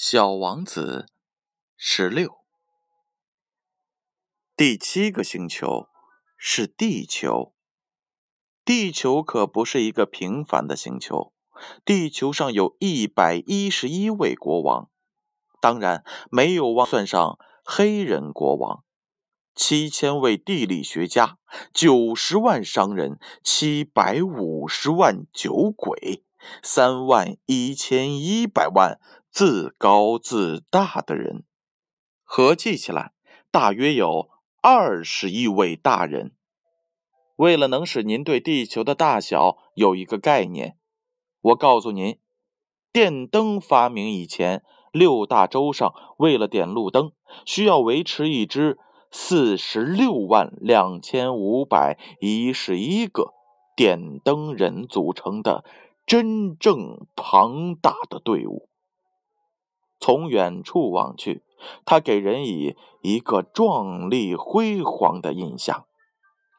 小王子十六，第七个星球是地球。地球可不是一个平凡的星球，地球上有一百一十一位国王，当然没有忘算上黑人国王。七千位地理学家，九十万商人，七百五十万酒鬼，三万一千一百万。自高自大的人，合计起来大约有二十亿位大人。为了能使您对地球的大小有一个概念，我告诉您，电灯发明以前，六大洲上为了点路灯，需要维持一支四十六万两千五百一十一个点灯人组成的真正庞大的队伍。从远处望去，它给人以一个壮丽辉煌的印象。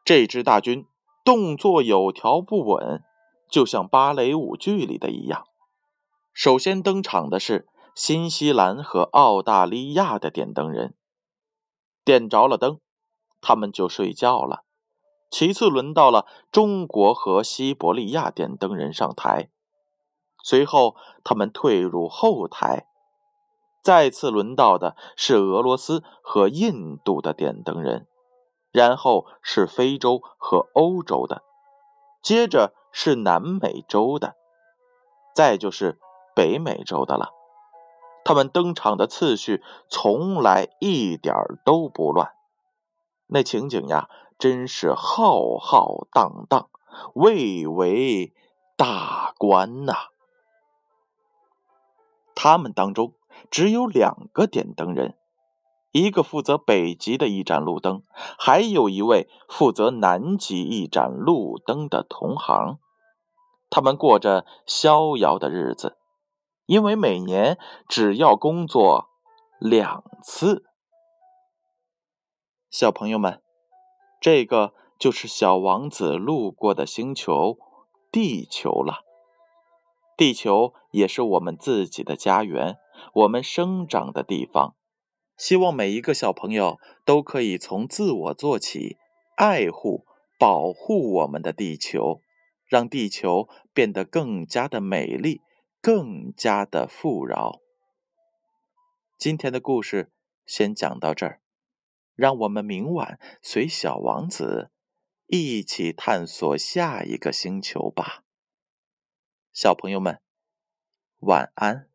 这支大军动作有条不紊，就像芭蕾舞剧里的一样。首先登场的是新西兰和澳大利亚的点灯人，点着了灯，他们就睡觉了。其次轮到了中国和西伯利亚点灯人上台，随后他们退入后台。再次轮到的是俄罗斯和印度的点灯人，然后是非洲和欧洲的，接着是南美洲的，再就是北美洲的了。他们登场的次序从来一点都不乱，那情景呀，真是浩浩荡荡，蔚为大观呐。他们当中。只有两个点灯人，一个负责北极的一盏路灯，还有一位负责南极一盏路灯的同行。他们过着逍遥的日子，因为每年只要工作两次。小朋友们，这个就是小王子路过的星球——地球了。地球也是我们自己的家园。我们生长的地方，希望每一个小朋友都可以从自我做起，爱护、保护我们的地球，让地球变得更加的美丽，更加的富饶。今天的故事先讲到这儿，让我们明晚随小王子一起探索下一个星球吧。小朋友们，晚安。